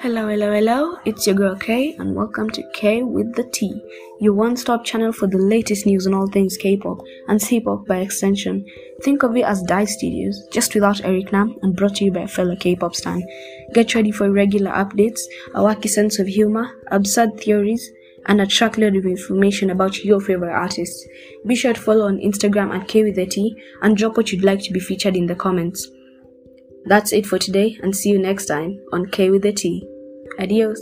Hello, hello, hello. It's your girl K, and welcome to K with the T, your one-stop channel for the latest news on all things K-pop and C-pop by extension. Think of it as DIVE Studios, just without Eric Nam, and brought to you by a fellow K-pop stan. Get ready for regular updates, a wacky sense of humor, absurd theories, and a truckload of information about your favorite artists. Be sure to follow on Instagram at K with the T, and drop what you'd like to be featured in the comments. That's it for today, and see you next time on K with the T. Adios.